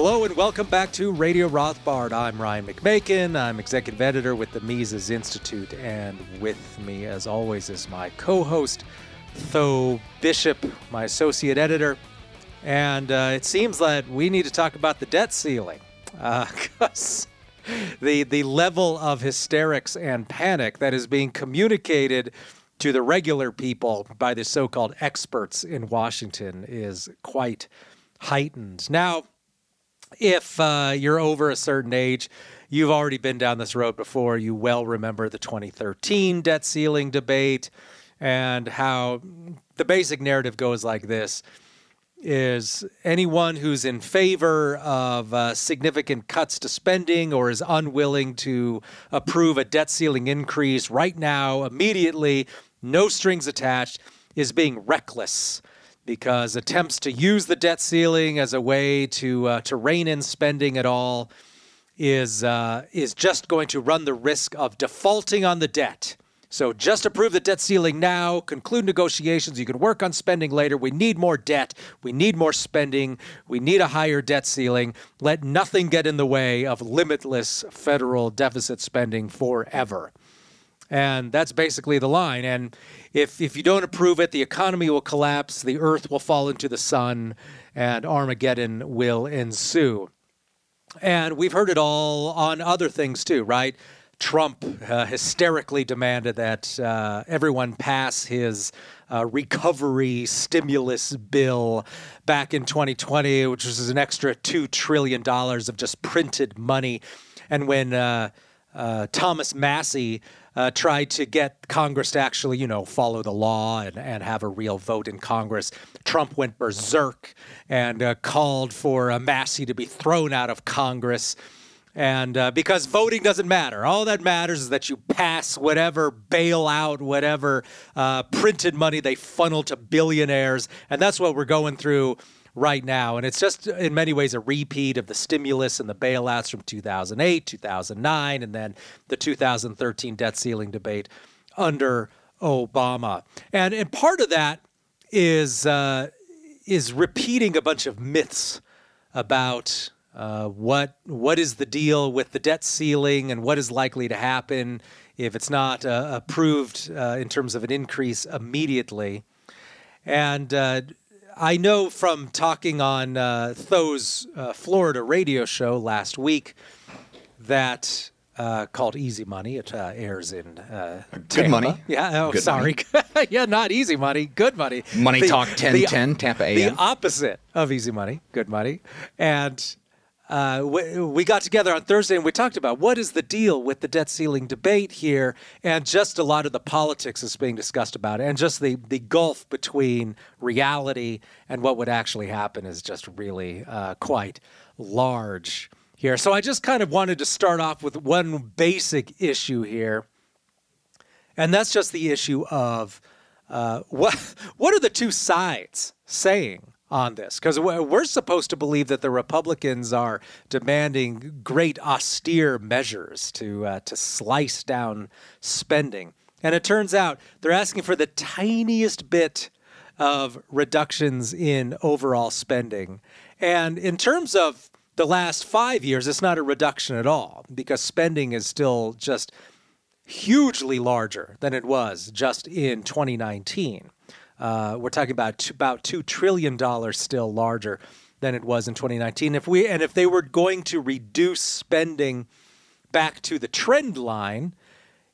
Hello and welcome back to Radio Rothbard. I'm Ryan McMaken. I'm executive editor with the Mises Institute, and with me, as always, is my co-host Tho Bishop, my associate editor. And uh, it seems that we need to talk about the debt ceiling, because uh, the the level of hysterics and panic that is being communicated to the regular people by the so-called experts in Washington is quite heightened. Now if uh, you're over a certain age, you've already been down this road before. You well remember the 2013 debt ceiling debate and how the basic narrative goes like this is anyone who's in favor of uh, significant cuts to spending or is unwilling to approve a debt ceiling increase right now immediately no strings attached is being reckless because attempts to use the debt ceiling as a way to uh, to rein in spending at all is uh, is just going to run the risk of defaulting on the debt. So just approve the debt ceiling now, conclude negotiations. You can work on spending later. We need more debt. We need more spending. We need a higher debt ceiling. Let nothing get in the way of limitless federal deficit spending forever. And that's basically the line. And if, if you don't approve it, the economy will collapse, the earth will fall into the sun, and Armageddon will ensue. And we've heard it all on other things too, right? Trump uh, hysterically demanded that uh, everyone pass his uh, recovery stimulus bill back in 2020, which was an extra $2 trillion of just printed money. And when uh, Thomas Massie uh, tried to get Congress to actually, you know, follow the law and, and have a real vote in Congress. Trump went berserk and uh, called for uh, Massie to be thrown out of Congress. And uh, because voting doesn't matter, all that matters is that you pass whatever bailout, whatever printed money they funnel to billionaires. And that's what we're going through right now. And it's just in many ways a repeat of the stimulus and the bailouts from 2008, 2009, and then the 2013 debt ceiling debate under Obama. And, and part of that is, uh, is repeating a bunch of myths about uh, what what is the deal with the debt ceiling and what is likely to happen if it's not uh, approved uh, in terms of an increase immediately. And uh, I know from talking on uh, Tho's uh, Florida radio show last week that uh, called Easy Money. It uh, airs in uh, Good Tampa. money. Yeah. Oh, Good sorry. yeah, not Easy Money. Good money. Money The- Talk the- 1010, Tampa The opposite of Easy Money. Good money. And uh, we, we got together on Thursday and we talked about what is the deal with the debt ceiling debate here, and just a lot of the politics that's being discussed about it, and just the the gulf between reality and what would actually happen is just really uh, quite large here. So I just kind of wanted to start off with one basic issue here, and that's just the issue of uh, what what are the two sides saying on this? Because we're supposed to believe that the Republicans are demanding great austere measures to uh, to slice down spending, and it turns out they're asking for the tiniest bit of reductions in overall spending, and in terms of the last five years, it's not a reduction at all because spending is still just hugely larger than it was just in 2019. Uh, we're talking about t- about two trillion dollars still larger than it was in 2019. If we and if they were going to reduce spending back to the trend line,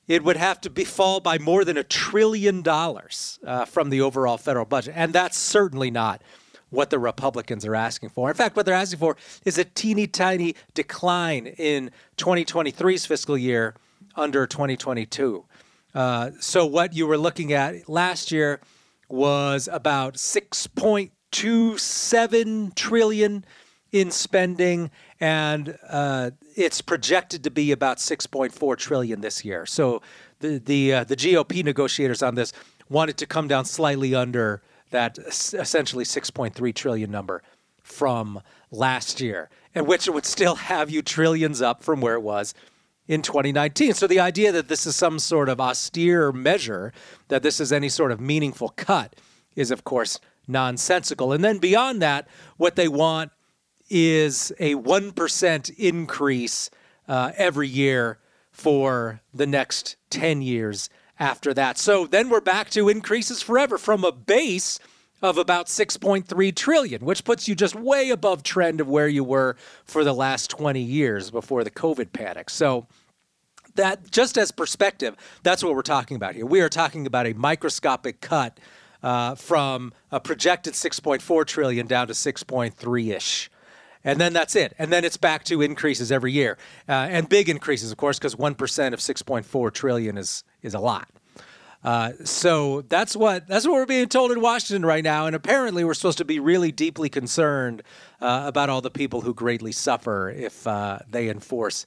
it would have to be fall by more than a trillion dollars uh, from the overall federal budget, and that's certainly not what the Republicans are asking for. In fact, what they're asking for is a teeny tiny decline in 2023's fiscal year under 2022. Uh, so what you were looking at last year was about 6.27 trillion in spending, and uh, it's projected to be about 6.4 trillion this year. So the the uh, the GOP negotiators on this wanted to come down slightly under that essentially 6.3 trillion number from last year, and which would still have you trillions up from where it was in 2019. So the idea that this is some sort of austere measure, that this is any sort of meaningful cut, is of course nonsensical. And then beyond that, what they want is a 1% increase uh, every year for the next 10 years after that. So then we're back to increases forever from a base of about 6.3 trillion, which puts you just way above trend of where you were for the last 20 years before the COVID panic. So that just as perspective, that's what we're talking about here. We are talking about a microscopic cut uh, from a projected 6.4 trillion down to 6.3 ish. And then that's it. And then it's back to increases every year, uh, and big increases, of course, because one percent of 6.4 trillion is is a lot. Uh, so that's what that's what we're being told in Washington right now, and apparently we're supposed to be really deeply concerned uh, about all the people who greatly suffer if uh, they enforce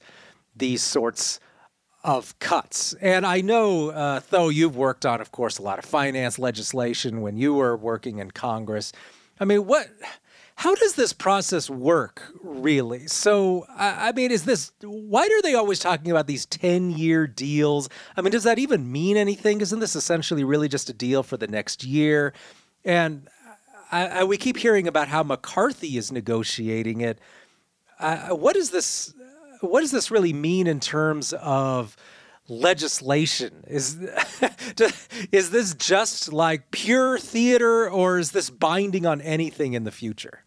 these sorts of cuts. And I know, uh, Tho you've worked on, of course, a lot of finance legislation when you were working in Congress. I mean, what? How does this process work, really? So, I, mean, is this why are they always talking about these 10 year deals? I mean, does that even mean anything? Isn't this essentially really just a deal for the next year? And I, I, we keep hearing about how McCarthy is negotiating it. Uh, what does this? What does this really mean in terms of legislation? Is is this just like pure theater, or is this binding on anything in the future?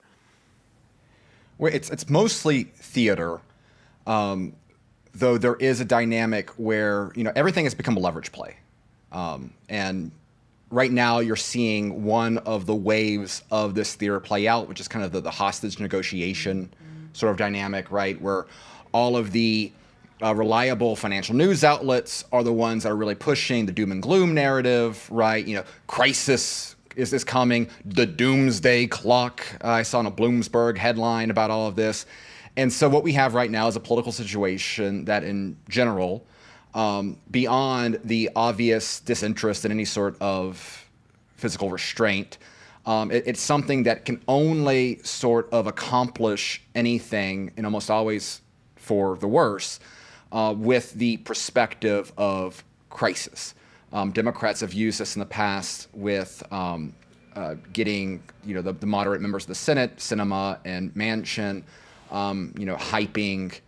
It's it's mostly theater, um, though there is a dynamic where you know everything has become a leverage play, um, and right now you're seeing one of the waves of this theater play out, which is kind of the, the hostage negotiation mm-hmm. sort of dynamic, right? Where all of the uh, reliable financial news outlets are the ones that are really pushing the doom and gloom narrative, right? You know, crisis is this coming? The doomsday clock. Uh, I saw in a Bloomberg headline about all of this. And so, what we have right now is a political situation that, in general, um, beyond the obvious disinterest in any sort of fiscal restraint, um, it, it's something that can only sort of accomplish anything, and almost always for the worse, uh, with the perspective of crisis. Um, Democrats have used this in the past with um, uh, getting, you know, the, the, moderate members of the Senate, Sinema and Manchin, um, you know, hyping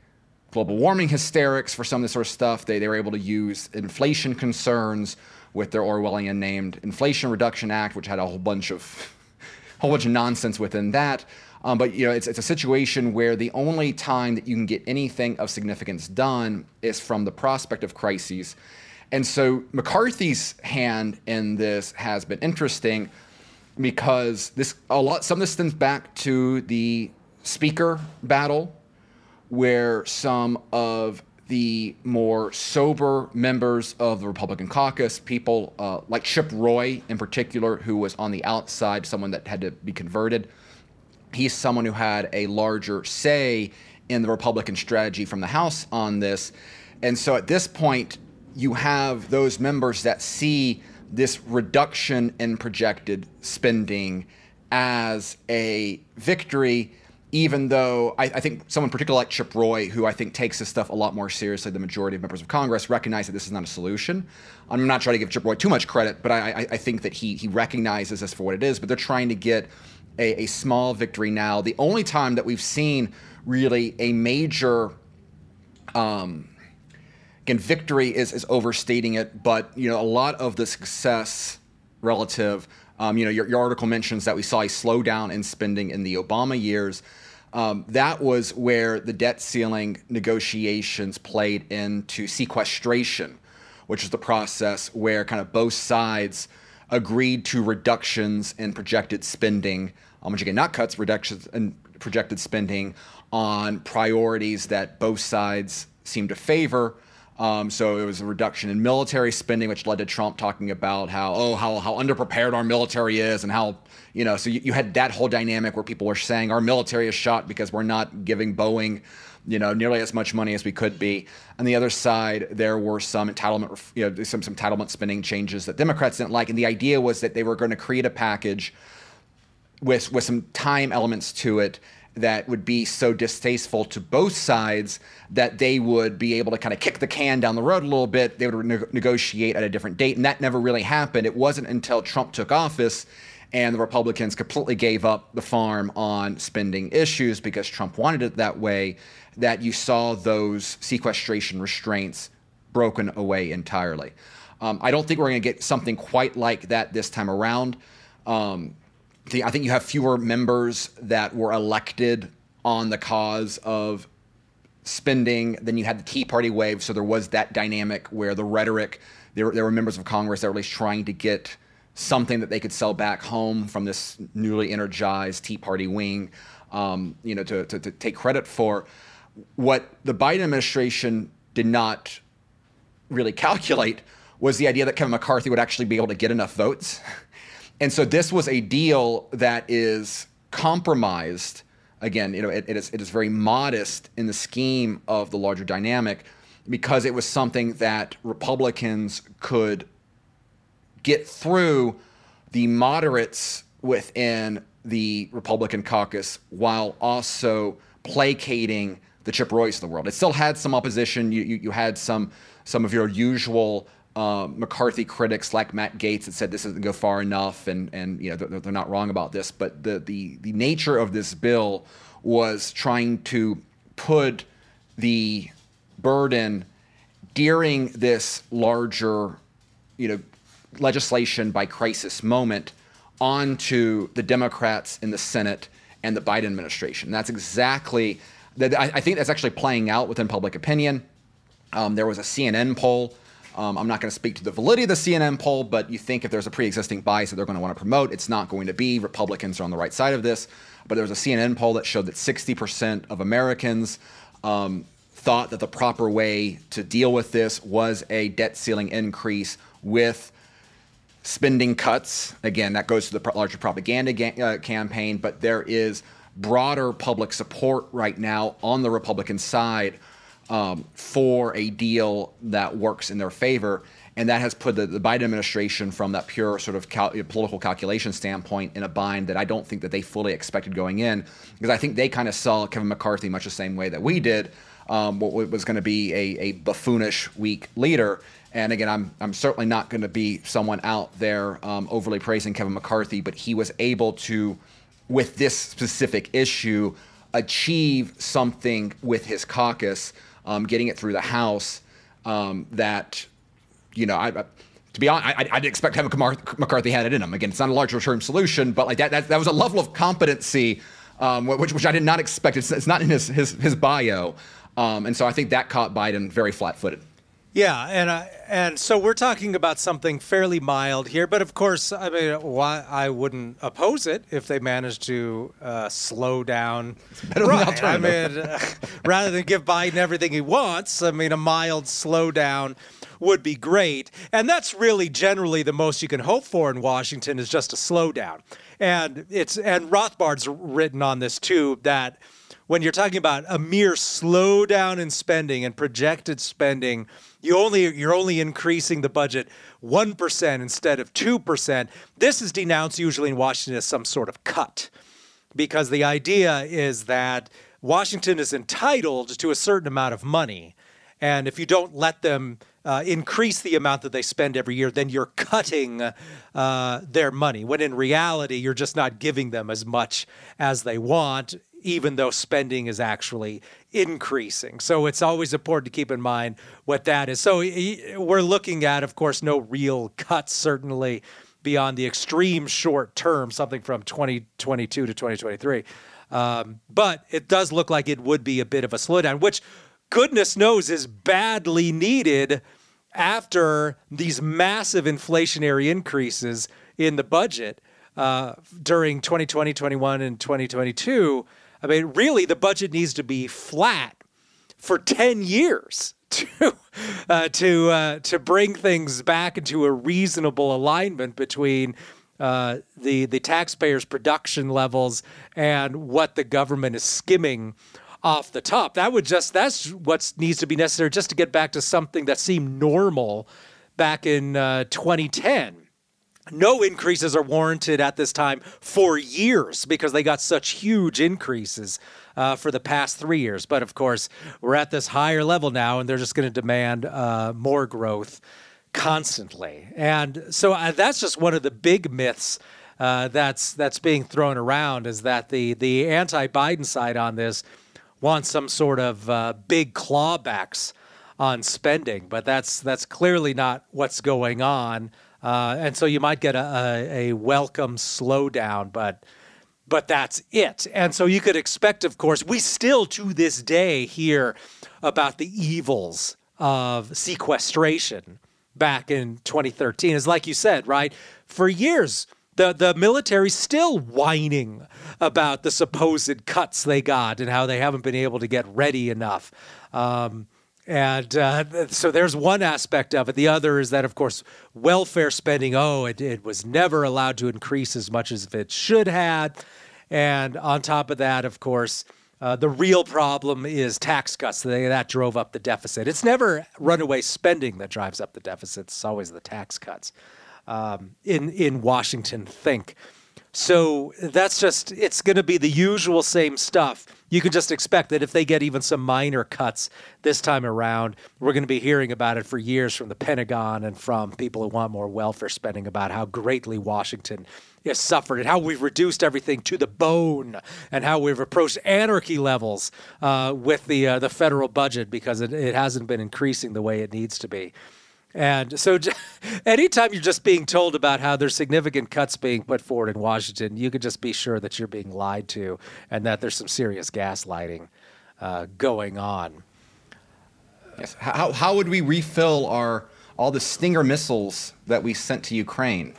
global warming hysterics for some of this sort of stuff. They, they were able to use inflation concerns with their Orwellian named Inflation Reduction Act, which had a whole bunch of whole bunch of nonsense within that. Um, but you know, it's, it's a situation where the only time that you can get anything of significance done is from the prospect of crises. And so McCarthy's hand in this has been interesting because this a lot some of this stems back to the speaker battle where some of the more sober members of the Republican caucus, people uh, like Chip Roy in particular, who was on the outside, someone that had to be converted, he's someone who had a larger say in the Republican strategy from the House on this. And so at this point, you have those members that see this reduction in projected spending as a victory, even though I, I, think someone particularly like Chip Roy, who I think takes this stuff a lot more seriously than the majority of members of Congress, recognize that this is not a solution. I'm not trying to give Chip Roy too much credit, but I, I, I think that he he recognizes this for what it is. But they're trying to get a, a small victory now. The only time that we've seen really a major um, again, victory is, is overstating it, but you know, a lot of the success relative, um, you know, your, your, article mentions that we saw a slowdown in spending in the Obama years. Um, that was where the debt ceiling negotiations played into sequestration, which is the process where kind of both sides agreed to reductions in projected spending, um, which again, not cuts, reductions in projected spending on priorities that both sides seem to favor. Um, so it was a reduction in military spending, which led to Trump talking about how oh how how underprepared our military is and how you know so you, you had that whole dynamic where people were saying our military is shot because we're not giving Boeing you know nearly as much money as we could be. On the other side, there were some entitlement you know some some entitlement spending changes that Democrats didn't like, and the idea was that they were going to create a package with with some time elements to it that would be so distasteful to both sides that they would be able to kind of kick the can down the road a little bit. They would ne- negotiate at a different date. And that never really happened. It wasn't until Trump took office and the Republicans completely gave up the farm on spending issues because Trump wanted it that way that you saw those sequestration restraints broken away entirely. Um, I don't think we're going to get something quite like that this time around. Um, I think you have fewer members that were elected on the cause of spending than you had the Tea Party wave. So there was that dynamic where the rhetoric, there, there were members of Congress that were at least trying to get something that they could sell back home from this newly energized Tea Party wing, um, you know, to, to, to take credit for. What the Biden administration did not really calculate was the idea that Kevin McCarthy would actually be able to get enough votes. And so this was a deal that is compromised. Again, you know, it, it, is, it is very modest in the scheme of the larger dynamic because it was something that Republicans could get through the moderates within the Republican caucus while also placating the Chip Roys of the world. It still had some opposition. You, you, you had some some of your usual uh, McCarthy critics like Matt Gaetz that said this doesn't go far enough, and and you know they're, they're not wrong about this. But the the the nature of this bill was trying to put the burden during this larger, you know, legislation by crisis moment onto the Democrats in the Senate and the Biden administration. That's exactly I, think that's actually playing out within public opinion. Um, there was a CNN poll um, I'm not going to speak to the validity of the CNN poll, but you think if there's a pre existing bias that they're going to want to promote, it's not going to be. Republicans are on the right side of this. But there was a CNN poll that showed that 60% of Americans um, thought that the proper way to deal with this was a debt ceiling increase with spending cuts. Again, that goes to the larger propaganda ga- uh, campaign, but there is broader public support right now on the Republican side um, for a deal that works in their favor. And that has put the, the Biden administration from that pure sort of cal- political calculation standpoint in a bind that I don't think that they fully expected going in, because I think they kind of saw Kevin McCarthy much the same way that we did, um, what was going to be a, a buffoonish, weak leader. And again, I'm, I'm certainly not going to be someone out there um, overly praising Kevin McCarthy, but he was able to, with this specific issue, achieve something with his caucus um, getting it through the House. Um, that, you know, I, I to be honest, I, I, didn't expect have McCarthy had it in him. Again, it's not a larger term solution, but like that, that, that was a level of competency um, which, which I did not expect. It's, it's not in his, his, his bio. Um, and so I think that caught Biden very flat footed. Yeah, and and so we're talking about something fairly mild here, but of course, I mean, why I wouldn't oppose it if they managed to uh, slow down. right. I mean, uh, rather than give Biden everything he wants, I mean, a mild slowdown would be great, and that's really generally the most you can hope for in Washington is just a slowdown. And it's and Rothbard's written on this too that when you're talking about a mere slowdown in spending and projected spending you only you're only increasing the budget 1% instead of 2%. This is denounced usually in Washington as some sort of cut because the idea is that Washington is entitled to a certain amount of money. And if you don't let them uh, increase the amount that they spend every year, then you're cutting uh, their money. When in reality, you're just not giving them as much as they want even though spending is actually increasing. So it's always important to keep in mind what that is. So we're looking at, of course, no real cuts, certainly beyond the extreme short term, something from 2022 to 2023. Um, but it does look like it would be a bit of a slowdown, which goodness knows is badly needed after these massive inflationary increases in the budget uh, during 2020, 21, and 2022. I mean, really, the budget needs to be flat for 10 years to uh, to uh, to bring things back into a reasonable alignment between uh, the the taxpayers' production levels and what the government is skimming off the top. That would just that's what needs to be necessary just to get back to something that seemed normal back in uh, 2010 no increases are warranted at this time for years because they got such huge increases uh, for the past three years. But of course, we're at this higher level now, and they're just going to demand uh, more growth constantly. And so uh, that's just one of the big myths. Uh, that's that's being thrown around is that the the anti-Biden side on this wants some sort of uh, big clawbacks on spending, but that's that's clearly not what's going on. Uh, and so you might get a, a, a, welcome slowdown, but but that's it. And so you could expect, of course, we still to this day hear about the evils of sequestration back in 2013. Is like you said, right? For years, the the military's still whining about the supposed cuts they got and how they haven't been able to get ready enough. Um, and uh, so there's one aspect of it. The other is that, of course, welfare spending, oh, it, it was never allowed to increase as much as it should have. And on top of that, of course, uh, the real problem is tax cuts. They, that drove up the deficit. It's never runaway spending that drives up the deficit. It's always the tax cuts um, in in Washington. Think so that's just, it's going to be the usual same stuff. You can just expect that if they get even some minor cuts this time around, we're going to be hearing about it for years from the Pentagon and from people who want more welfare spending about how greatly Washington has suffered and how we've reduced everything to the bone and how we've approached anarchy levels uh, with the, uh, the federal budget because it, it hasn't been increasing the way it needs to be. And so, anytime you're just being told about how there's significant cuts being put forward in Washington, you could just be sure that you're being lied to and that there's some serious gaslighting uh, going on. Yes. How, how would we refill our all the Stinger missiles that we sent to Ukraine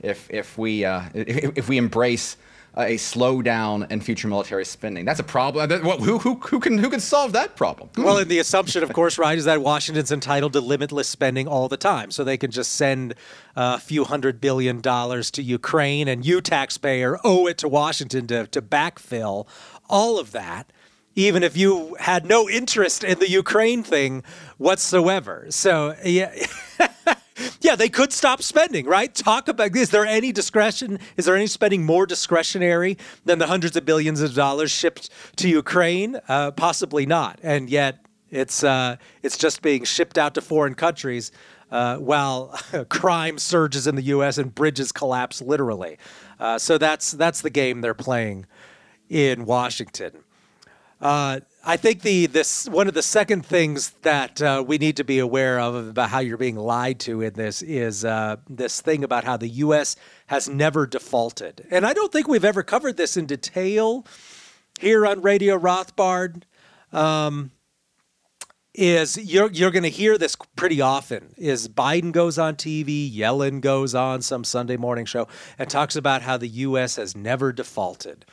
if, if, we, uh, if, if we embrace a slowdown in future military spending. That's a problem. Who, who, who, can, who can solve that problem? Hmm. Well, and the assumption, of course, right, is that Washington's entitled to limitless spending all the time. So they can just send a few hundred billion dollars to Ukraine, and you, taxpayer, owe it to Washington to, to backfill all of that even if you had no interest in the Ukraine thing whatsoever. So, yeah. yeah, they could stop spending, right? Talk about is there any discretion? Is there any spending more discretionary than the hundreds of billions of dollars shipped to Ukraine? Uh, possibly not. And yet, it's uh, it's just being shipped out to foreign countries uh, while crime surges in the U.S. and bridges collapse literally. Uh, so that's that's the game they're playing in Washington. I think the this one of the second things that uh, we need to be aware of about how you're being lied to in this is uh, this thing about how the U.S. has never defaulted, and I don't think we've ever covered this in detail here on Radio Rothbard. Um, is you're you're going to hear this pretty often? Is Biden goes on TV, Yellen goes on some Sunday morning show and talks about how the U.S. has never defaulted.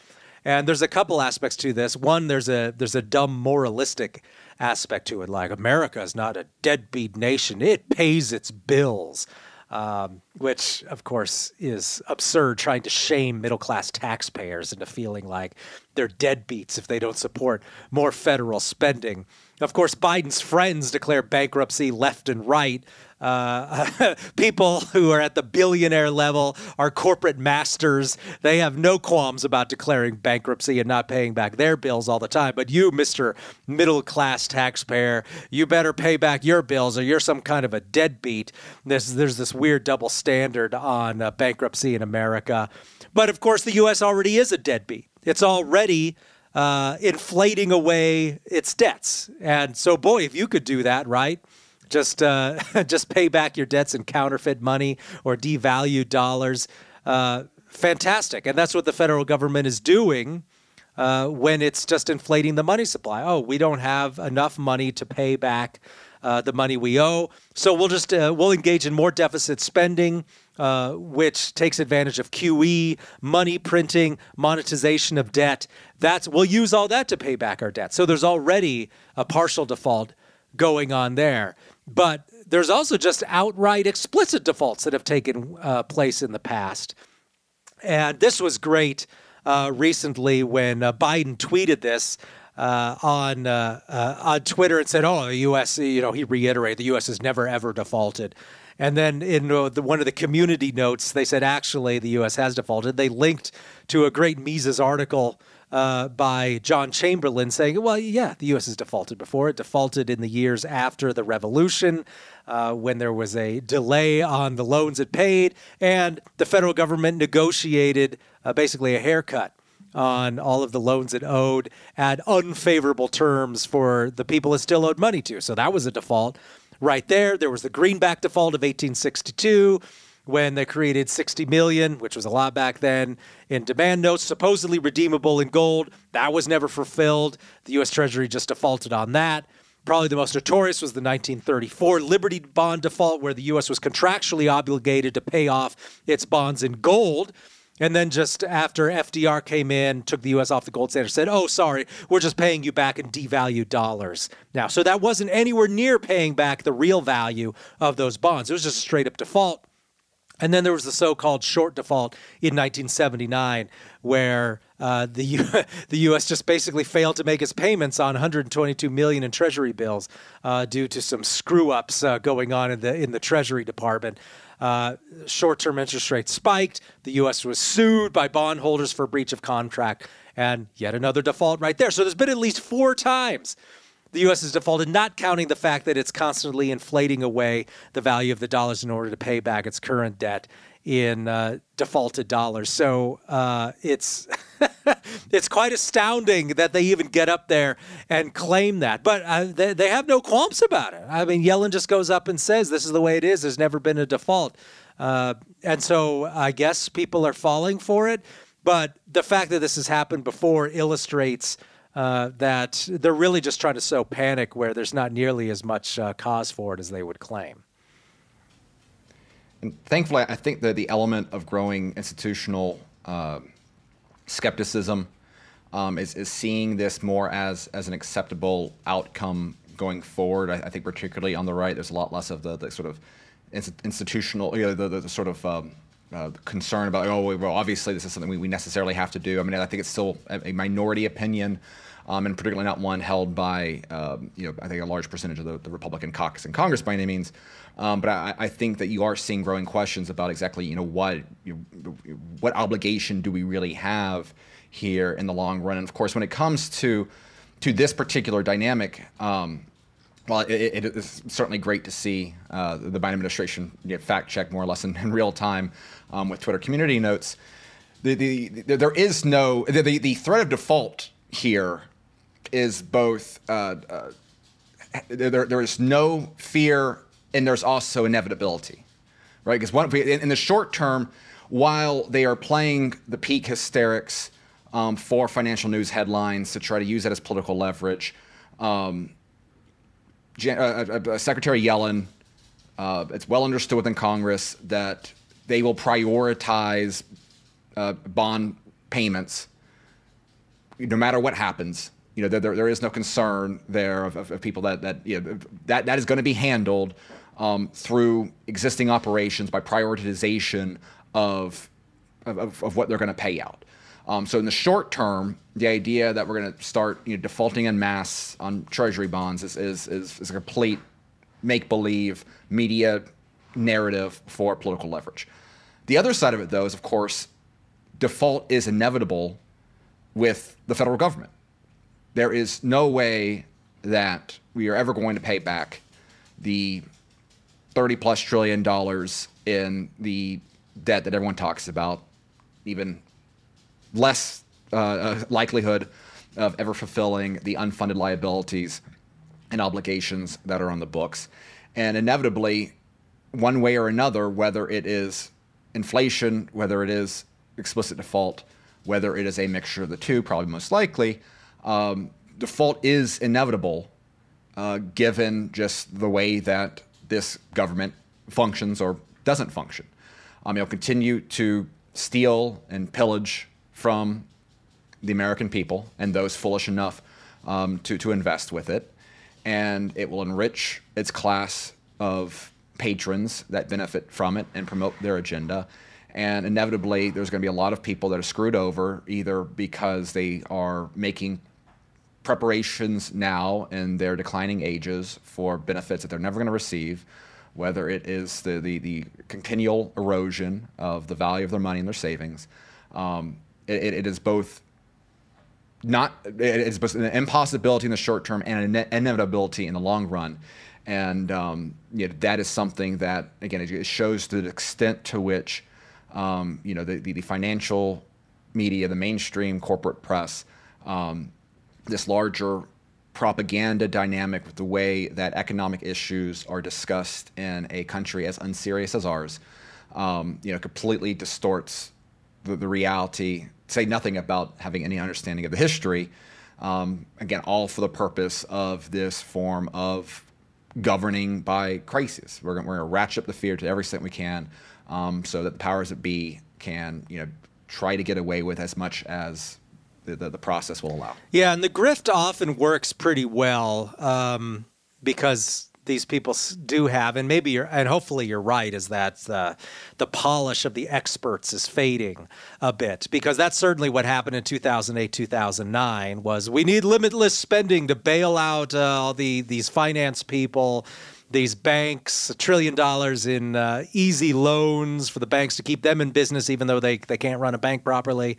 And there's a couple aspects to this. One, there's a there's a dumb moralistic aspect to it. Like America is not a deadbeat nation; it pays its bills, um, which of course is absurd. Trying to shame middle class taxpayers into feeling like they're deadbeats if they don't support more federal spending. Of course, Biden's friends declare bankruptcy left and right. Uh, people who are at the billionaire level are corporate masters. They have no qualms about declaring bankruptcy and not paying back their bills all the time. But you, Mr. Middle Class taxpayer, you better pay back your bills or you're some kind of a deadbeat. There's, there's this weird double standard on uh, bankruptcy in America. But of course, the U.S. already is a deadbeat. It's already uh, inflating away its debts. And so, boy, if you could do that, right? Just uh, just pay back your debts in counterfeit money or devalue dollars. Uh, fantastic, and that's what the federal government is doing. Uh, when it's just inflating the money supply. Oh, we don't have enough money to pay back uh, the money we owe, so we'll just uh, we'll engage in more deficit spending, uh, which takes advantage of QE, money printing, monetization of debt. That's we'll use all that to pay back our debt. So there's already a partial default going on there. But there's also just outright explicit defaults that have taken uh, place in the past. And this was great uh, recently when uh, Biden tweeted this. Uh, on uh, uh, on Twitter and said, "Oh, the U.S. You know, he reiterated the U.S. has never ever defaulted," And then in the, one of the community notes, they said actually the U.S. has defaulted. They linked to a great Mises article uh, by John Chamberlain saying, well, yeah, the U.S. has defaulted before. It defaulted in the years after the revolution uh, when there was a delay on the loans it paid, and the federal government negotiated uh, basically a haircut on all of the loans it owed at unfavorable terms for the people it still owed money to. So that was a default right there. There was the Greenback default of 1862 when they created 60 million, which was a lot back then, in demand notes supposedly redeemable in gold. That was never fulfilled. The US Treasury just defaulted on that. Probably the most notorious was the 1934 Liberty Bond default, where the U.S. was contractually obligated to pay off its bonds in gold. And then just after FDR came in, took the U.S. off the gold standard, said, "Oh, sorry, we're just paying you back in devalued dollars now." So that wasn't anywhere near paying back the real value of those bonds. It was just a straight up default. And then there was the so-called short default in 1979, where uh, the U- the U.S. just basically failed to make its payments on 122 million in Treasury bills uh, due to some screw-ups uh, going on in the in the Treasury Department. Uh, short-term interest rates spiked. The U.S. was sued by bondholders for breach of contract, and yet another default right there. So there's been at least four times the U.S. has defaulted, not counting the fact that it's constantly inflating away the value of the dollars in order to pay back its current debt in uh, defaulted dollars. So uh, it's it's quite astounding that they even get up there and claim that. But uh, they, they have no qualms about it. I mean, Yellen just goes up and says, "This is the way it is. There's never been a default," uh, and so I guess people are falling for it. But the fact that this has happened before illustrates uh, that they're really just trying to sow panic where there's not nearly as much uh, cause for it as they would claim. And thankfully, I think that the element of growing institutional uh, skepticism um, is, is seeing this more as, as an acceptable outcome going forward. I, I, think particularly on the right, there's a lot less of the, the sort of institutional, you know, the, the, the sort of um, uh, concern about, oh, well, obviously this is something we, we necessarily have to do. I mean, I think it's still a, a minority opinion, um, and particularly not one held by, um, you know, I think a large percentage of the, the Republican caucus in Congress by any means. Um, but I, I, think that you are seeing growing questions about exactly, you know, what you what obligation do we really have here in the long run? And of course, when it comes to to this particular dynamic, um, well, it, it is certainly great to see uh, the Biden administration get fact check more or less in, in real time um, with Twitter community notes. The, the, the, there is no the, the, threat of default here is both uh, uh, there, there is no fear and there's also inevitability, right? Because one in, in the short term, while they are playing the peak hysterics um, for financial news headlines to try to use that as political leverage. Um, uh, uh, uh, Secretary Yellen, uh, it's well understood within Congress that they will prioritize uh, bond payments no matter what happens. You know, there, there, there is no concern there of, of, of people that that, you know, that that is going to be handled um, through existing operations by prioritization of of, of what they're going to pay out. Um, so in the short term, the idea that we're going to start you know, defaulting en masse on treasury bonds is, is, is, is a complete make believe media narrative for political leverage. The other side of it, though, is of course, default is inevitable with the federal government. There is no way that we are ever going to pay back the 30 plus trillion dollars in the debt that everyone talks about, even less uh, uh, likelihood of ever fulfilling the unfunded liabilities and obligations that are on the books. And inevitably, one way or another, whether it is inflation, whether it is explicit default, whether it is a mixture of the two, probably most likely, um, default is inevitable uh, given just the way that this government functions or doesn't function. Um, it'll continue to steal and pillage from the American people and those foolish enough um, to, to invest with it. And it will enrich its class of patrons that benefit from it and promote their agenda. And inevitably, there's going to be a lot of people that are screwed over either because they are making preparations now in their declining ages for benefits that they're never going to receive, whether it is the, the, the continual erosion of the value of their money and their savings. Um, it, it is both not it's both an impossibility in the short term and an inevitability in the long run. And um, you know, that is something that again it shows the extent to which um, you know the, the, the, financial media, the mainstream corporate press, um, this larger propaganda dynamic with the way that economic issues are discussed in a country as unserious as ours, um, you know, completely distorts the, the, reality. Say nothing about having any understanding of the history. Um, again, all for the purpose of this form of governing by crisis. We're going to ratchet up the fear to every extent we can, um, so that the powers that be can, you know, try to get away with as much as the, the, the process will allow. Yeah, and the grift often works pretty well um, because these people do have, and maybe you're, and hopefully you're right, is that uh, the polish of the experts is fading a bit because that's certainly what happened in 2008, 2009. Was we need limitless spending to bail out uh, all the these finance people these banks, a trillion dollars in uh, easy loans for the banks to keep them in business, even though they, they can't run a bank properly.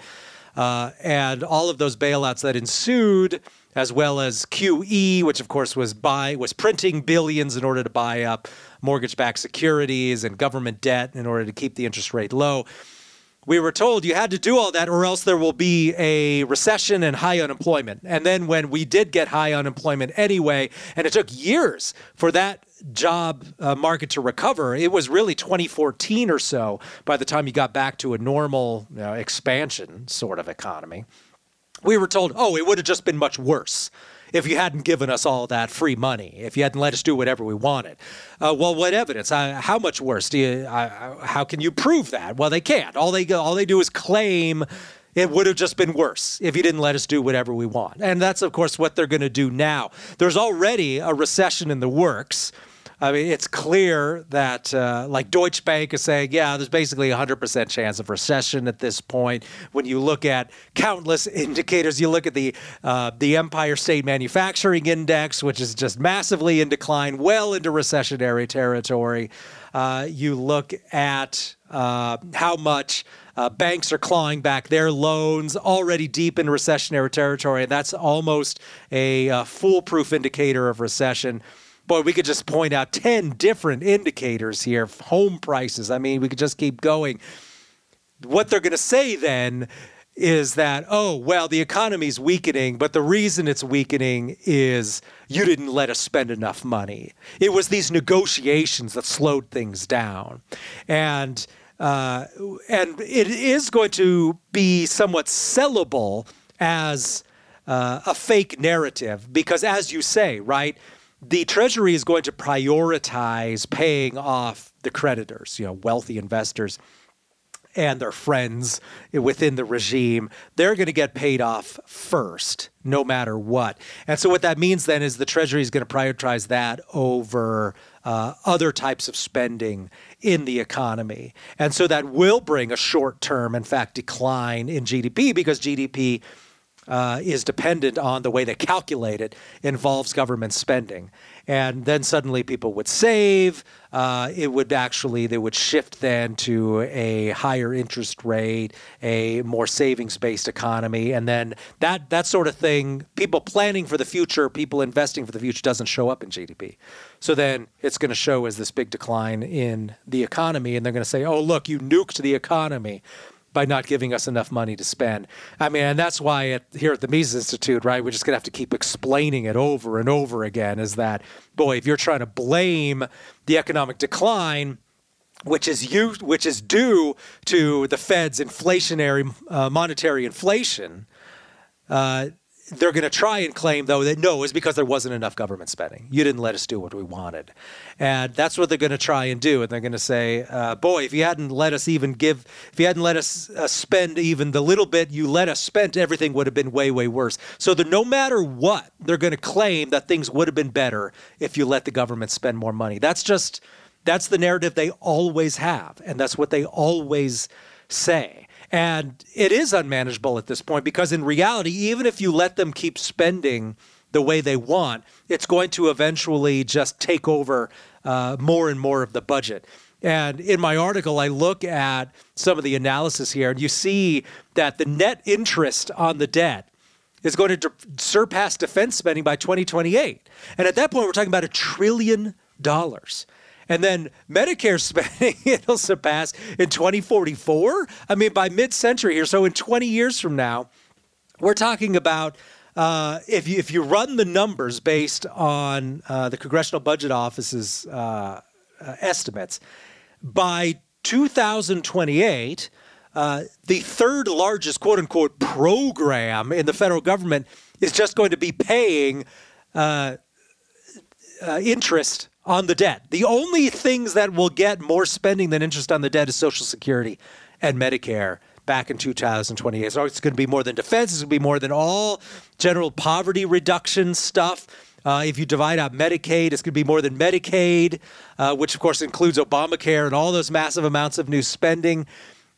Uh, and all of those bailouts that ensued, as well as QE, which of course was buy was printing billions in order to buy up mortgage-backed securities and government debt in order to keep the interest rate low. We were told you had to do all that, or else there will be a recession and high unemployment. And then, when we did get high unemployment anyway, and it took years for that job uh, market to recover, it was really 2014 or so by the time you got back to a normal you know, expansion sort of economy. We were told, oh, it would have just been much worse if you hadn't given us all that free money, if you hadn't let us do whatever we wanted. Uh, well, what evidence? Uh, how much worse do you? Uh, how can you prove that? Well, they can't. All they all they do is claim it would have just been worse if you didn't let us do whatever we want. And that's, of course, what they're going to do now. There's already a recession in the works. I mean, it's clear that, uh, like Deutsche Bank is saying, yeah, there's basically a 100% chance of recession at this point. When you look at countless indicators, you look at the uh, the Empire State Manufacturing Index, which is just massively in decline, well into recessionary territory. Uh, you look at uh, how much. Uh, banks are clawing back their loans already deep in recessionary territory, and that's almost a uh, foolproof indicator of recession boy, we could just point out 10 different indicators here, home prices. I mean, we could just keep going. What they're going to say then is that, oh, well, the economy's weakening, but the reason it's weakening is you didn't let us spend enough money. It was these negotiations that slowed things down. And uh, and it is going to be somewhat sellable as uh, a fake narrative because, as you say, right, the Treasury is going to prioritize paying off the creditors, you know, wealthy investors and their friends within the regime. They're going to get paid off first, no matter what. And so, what that means then is the Treasury is going to prioritize that over uh, other types of spending in the economy. And so, that will bring a short term, in fact, decline in GDP because GDP uh, is dependent on the way they calculate it involves government spending. And then suddenly people would save uh, it would actually they would shift then to a higher interest rate a more savings based economy. And then that that sort of thing people planning for the future people investing for the future doesn't show up in gdp so then it's going to show as this big decline in the economy and they're going to say oh look you nuked the economy by not giving us enough money to spend. I mean, and that's why at, here at the Mises Institute, right, we're just going to have to keep explaining it over and over again is that, boy, if you're trying to blame the economic decline, which is you, which is due to the Fed's inflationary uh, monetary inflation, uh, they're going to try and claim, though, that no, it's because there wasn't enough government spending. You didn't let us do what we wanted. And that's what they're going to try and do. And they're going to say, uh, boy, if you hadn't let us even give, if you hadn't let us uh, spend even the little bit you let us spend, everything would have been way, way worse. So that no matter what, they're going to claim that things would have been better if you let the government spend more money. That's just, that's the narrative they always have. And that's what they always say. And it is unmanageable at this point because, in reality, even if you let them keep spending the way they want, it's going to eventually just take over uh, more and more of the budget. And in my article, I look at some of the analysis here, and you see that the net interest on the debt is going to de- surpass defense spending by 2028. And at that point, we're talking about a trillion dollars. And then Medicare spending, it'll surpass in 2044. I mean, by mid century here. So in 20 years from now, we're talking about uh, if, you, if you run the numbers based on uh, the Congressional Budget Office's uh, uh estimates, by 2028, uh, the third largest quote unquote program in the federal government is just going to be paying uh, interest on the debt. The only things that will get more spending than interest on the debt is Social Security and Medicare back in 2028. So it's going to be more than defense, it's going to be more than all general poverty reduction stuff. Uh, if you divide out Medicaid, it's going to be more than Medicaid, uh, which of course includes Obamacare and all those massive amounts of new spending.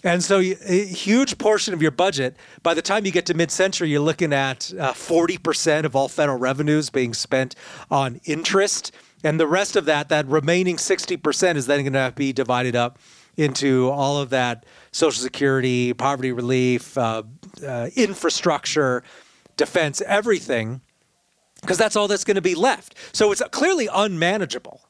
And so, a huge portion of your budget, by the time you get to mid century, you're looking at uh, 40% of all federal revenues being spent on interest. And the rest of that, that remaining 60%, is then going to be divided up into all of that Social Security, poverty relief, uh, uh, infrastructure, defense, everything, because that's all that's going to be left. So it's clearly unmanageable.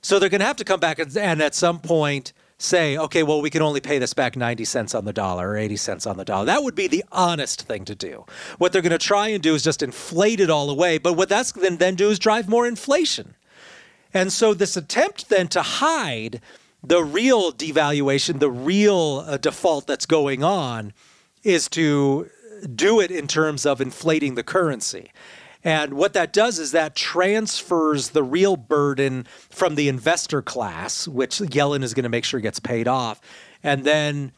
So they're going to have to come back and, and at some point say, okay, well, we can only pay this back 90 cents on the dollar or 80 cents on the dollar. That would be the honest thing to do. What they're going to try and do is just inflate it all away. But what that's going to then do is drive more inflation. And so this attempt then to hide the real devaluation, the real uh, default that's going on, is to do it in terms of inflating the currency. And what that does is that transfers the real burden from the investor class, which Yellen is going to make sure gets paid off. And then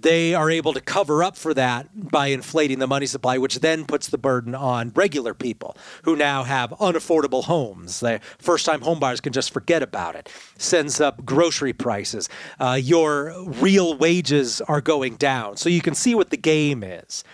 they are able to cover up for that by inflating the money supply, which then puts the burden on regular people who now have unaffordable homes. The first time homebuyers can just forget about it. Sends up grocery prices. Uh, your real wages are going down. So you can see what the game is.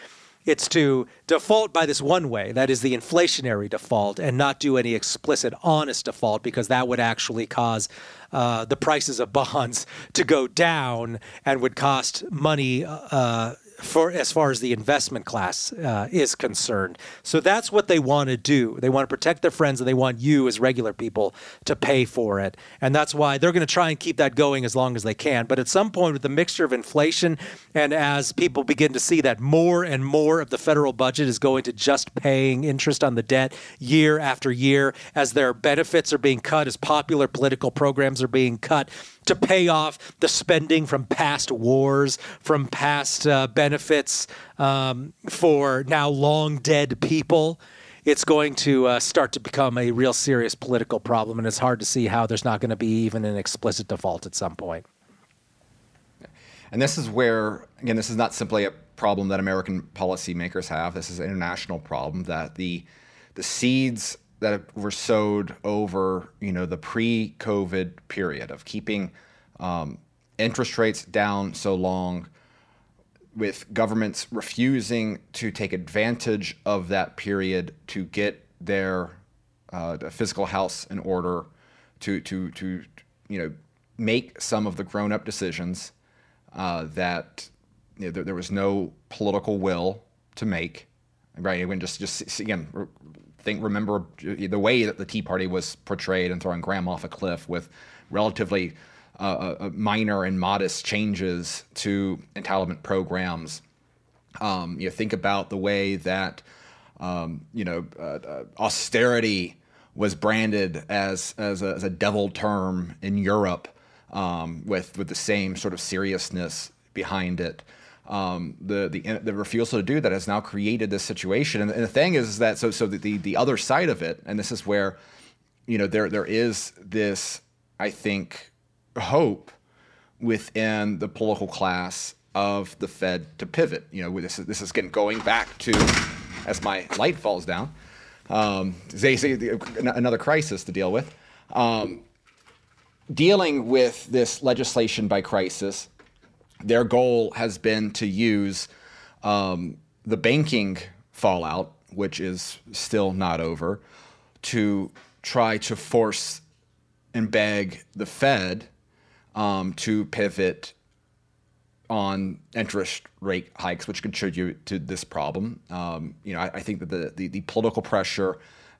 It's to default by this one way, that is the inflationary default, and not do any explicit honest default because that would actually cause uh, the prices of bonds to go down and would cost money uh, for as far as the investment class uh, is concerned. So that's what they want to do. They want to protect their friends, and they want you as regular people to pay for it. And that's why they're going to try and keep that going as long as they can. But at some point, with the mixture of inflation, and as people begin to see that more and more of the federal budget is going to just paying interest on the debt year after year, as their benefits are being cut, as popular political programs are being cut to pay off the spending from past wars, from past uh, benefits um, for now long dead people. It's going to uh, start to become a real serious political problem, and it's hard to see how there's not going to be even an explicit default at some point. And this is where, again, this is not simply a problem that American policymakers have. This is an international problem that the the seeds that were sowed over you know the pre-COVID period of keeping um, interest rates down so long, with governments refusing to take advantage of that period to get their uh, fiscal house in order, to to to you know make some of the grown-up decisions uh, that you know, there, there was no political will to make. Right, when just just again think remember the way that the Tea Party was portrayed and throwing Graham off a cliff with relatively uh, uh, uh, minor and modest changes to entitlement programs. Um, you know, think about the way that um, you know uh, uh, austerity was branded as as a, as a devil term in Europe, um, with with the same sort of seriousness behind it um, the, the the refusal to do that has now created this situation. And, and the thing is, is that so so the, the, the other side of it, and this is where you know there there is this I think hope within the political class of the Fed to pivot. You know, this is this is getting going back to as my light falls down. Um, they another crisis to deal with. Um, dealing with this legislation by crisis their goal has been to use um, the banking fallout which is still not over, to try to force and beg the Fed um, to pivot on interest rate hikes, which contribute to this problem. Um, you know, I, I, think that the, the, the political pressure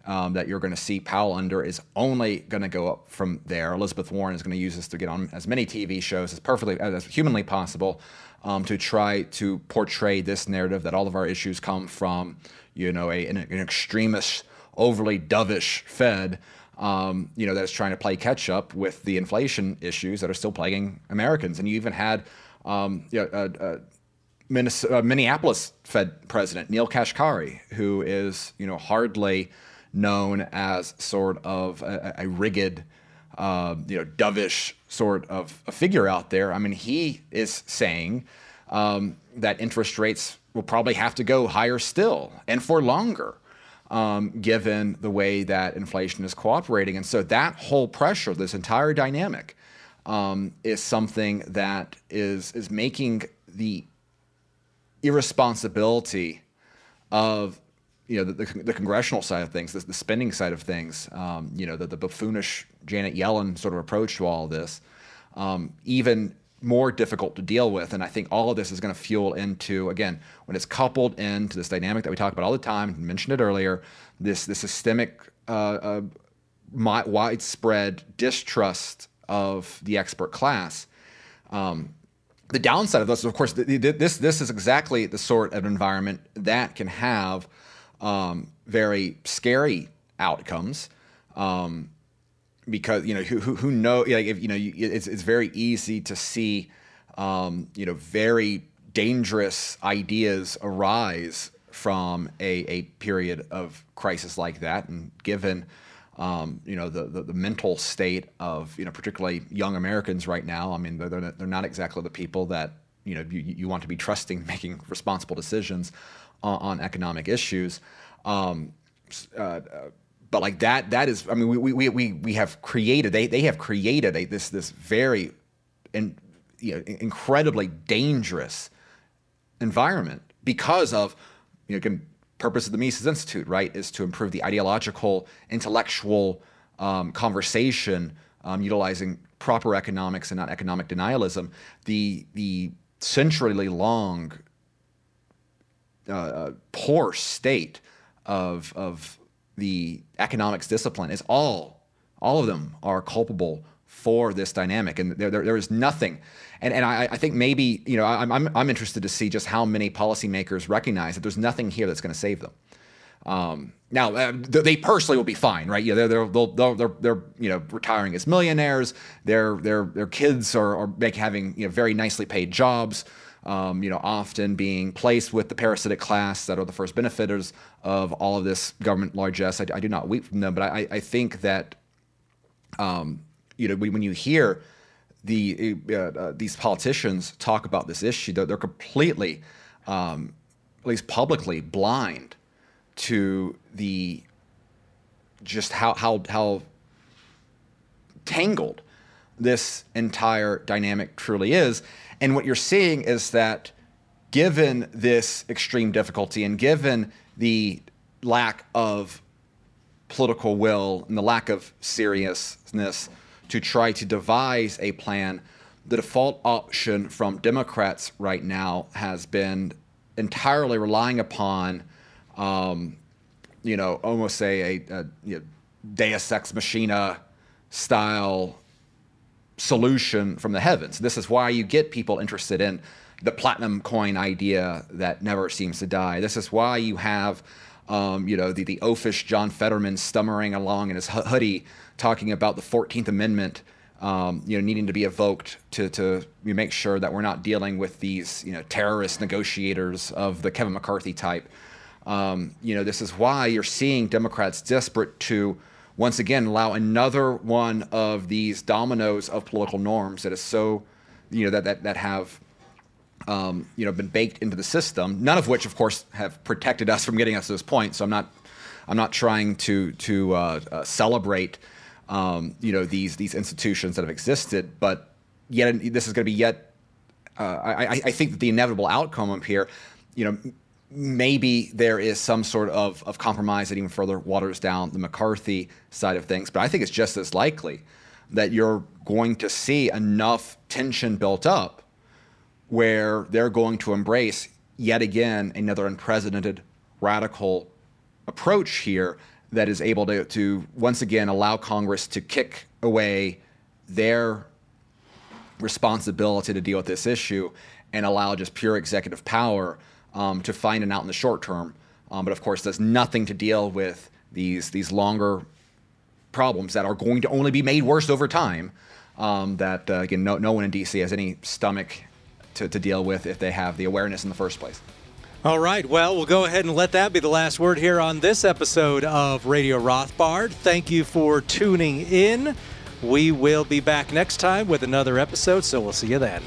um, that you're going to see Powell under is only going to go up from there. Elizabeth Warren is going to use this to get on as many TV shows as perfectly as humanly possible um, to try to portray this narrative that all of our issues come from, you know, a, an, an extremist, overly dovish Fed. Um, you know, that is trying to play catch up with the inflation issues that are still plaguing Americans. And you even had um, you know, Minnesota, uh, Minneapolis Fed president Neel Kashkari, who is you know hardly known as sort of a, a rigid, uh, you know, dovish sort of a figure out there. I mean, he is saying um, that interest rates will probably have to go higher still and for longer. Um, given the way that inflation is cooperating. And so that whole pressure, this entire dynamic, um, is something that is is making the irresponsibility of you know the, the, the congressional side of things, the, the spending side of things, um, you know the, the buffoonish Janet Yellen sort of approach to all of this, um, even more difficult to deal with. And I think all of this is going to fuel into again when it's coupled into this dynamic that we talk about all the time, mentioned it earlier, this this systemic uh, uh, widespread distrust of the expert class. Um, the downside of this, of course, this this is exactly the sort of environment that can have um, very scary outcomes. Um, because you know who who, who know like if you know it's it's very easy to see um, you know very dangerous ideas arise from a, a period of crisis like that, and given um, you know, the, the, the, mental state of, you know, particularly young Americans right now. I mean, they're, they're not exactly the people that, you know, you, you want to be trusting making responsible decisions on, on economic issues. Um, uh, but like that, that is, I mean, we, we, we, we have created, they, they have created a, this, this very, in, you know, incredibly dangerous environment because of, you know, purpose of the Mises Institute, right, is to improve the ideological, intellectual um, conversation, um, utilizing proper economics and not economic denialism. The the century long uh, uh, poor state of of the economics discipline is all all of them are culpable for this dynamic, and there, there, there is nothing. And, and I, I think maybe you know I'm, I'm, I'm interested to see just how many policymakers recognize that there's nothing here that's going to save them. Um, now uh, they personally will be fine, right? Yeah, they're they're they're, they're, they're you know retiring as millionaires. Their their their kids are, are having you know very nicely paid jobs. Um, you know, often being placed with the parasitic class that are the first benefiters of all of this government largesse. I, I do not weep from them, but I, I think that um, you know, when you hear the uh, uh, these politicians talk about this issue, they're, they're completely, um, at least publicly, blind to the just how how how tangled this entire dynamic truly is. And what you're seeing is that given this extreme difficulty and given the lack of political will and the lack of seriousness to try to devise a plan. The default option from Democrats right now has been entirely relying upon, um, you know, almost a, a, a you know, Deus Ex Machina style solution from the heavens. This is why you get people interested in the platinum coin idea that never seems to die. This is why you have, um, you know, the, the oafish John Fetterman stammering along in his hoodie talking about the 14th Amendment, um, you know, needing to be evoked to, to make sure that we're not dealing with these, you know, terrorist negotiators of the Kevin McCarthy type. Um, you know, this is why you're seeing Democrats desperate to once again allow another one of these dominoes of political norms that is so, you know, that that that have. Um, you know, been baked into the system. None of which, of course, have protected us from getting us to this point. So I'm not, I'm not trying to to uh, uh, celebrate um, you know these these institutions that have existed. But yet this is going to be yet. Uh, I, I think that the inevitable outcome up here, you know, maybe there is some sort of, of compromise that even further waters down the McCarthy side of things. But I think it's just as likely that you're going to see enough tension built up where they're going to embrace yet again another unprecedented radical approach here that is able to, to once again allow Congress to kick away their responsibility to deal with this issue and allow just pure executive power um, to find an out in the short term. Um, but of course, does nothing to deal with these these longer problems that are going to only be made worse over time. Um, that uh, again, no, no one in DC has any stomach to, to deal with if they have the awareness in the first place. All right. Well, we'll go ahead and let that be the last word here on this episode of Radio Rothbard. Thank you for tuning in. We will be back next time with another episode, so we'll see you then.